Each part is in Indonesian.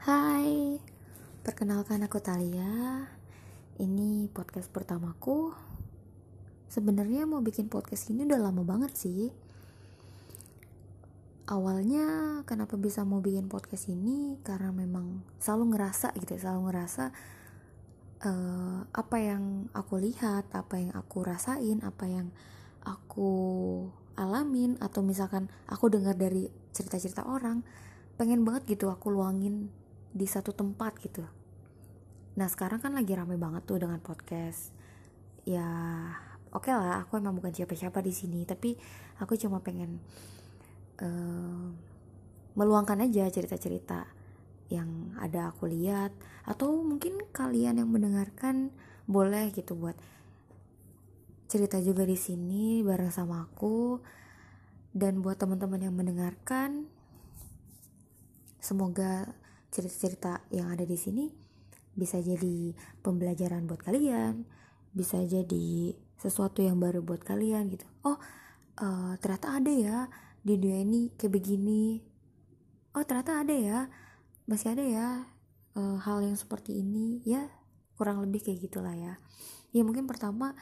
Hai, perkenalkan aku Talia. Ini podcast pertamaku. Sebenarnya mau bikin podcast ini udah lama banget sih. Awalnya kenapa bisa mau bikin podcast ini karena memang selalu ngerasa gitu, selalu ngerasa uh, apa yang aku lihat, apa yang aku rasain, apa yang aku alamin atau misalkan aku dengar dari cerita-cerita orang pengen banget gitu aku luangin di satu tempat gitu. Nah sekarang kan lagi rame banget tuh dengan podcast. Ya oke okay lah aku emang bukan siapa-siapa di sini tapi aku cuma pengen uh, meluangkan aja cerita-cerita yang ada aku lihat. Atau mungkin kalian yang mendengarkan boleh gitu buat cerita juga di sini bareng sama aku. Dan buat teman-teman yang mendengarkan semoga cerita-cerita yang ada di sini bisa jadi pembelajaran buat kalian, bisa jadi sesuatu yang baru buat kalian gitu. Oh, uh, ternyata ada ya di dunia ini kayak begini. Oh, ternyata ada ya, masih ada ya uh, hal yang seperti ini. Ya, kurang lebih kayak gitulah ya. Ya mungkin pertama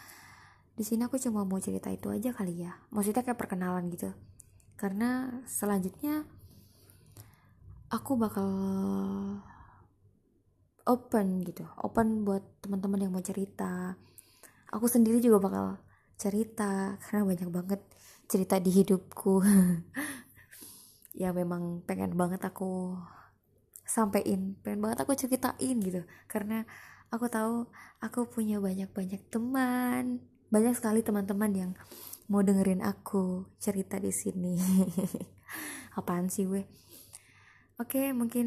di sini aku cuma mau cerita itu aja kali ya. Maksudnya kayak perkenalan gitu. Karena selanjutnya aku bakal open gitu open buat teman-teman yang mau cerita. Aku sendiri juga bakal cerita karena banyak banget cerita di hidupku. Ya memang pengen banget aku sampein pengen banget aku ceritain gitu. Karena aku tahu aku punya banyak-banyak teman banyak sekali teman-teman yang mau dengerin aku cerita di sini. Apaan sih weh Oke, mungkin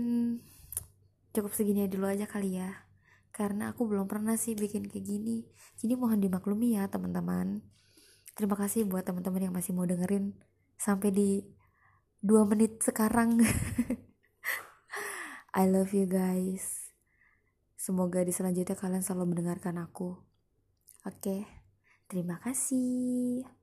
cukup segini dulu aja kali ya. Karena aku belum pernah sih bikin kayak gini. Jadi mohon dimaklumi ya teman-teman. Terima kasih buat teman-teman yang masih mau dengerin sampai di 2 menit sekarang. I love you guys. Semoga di selanjutnya kalian selalu mendengarkan aku. Oke, terima kasih.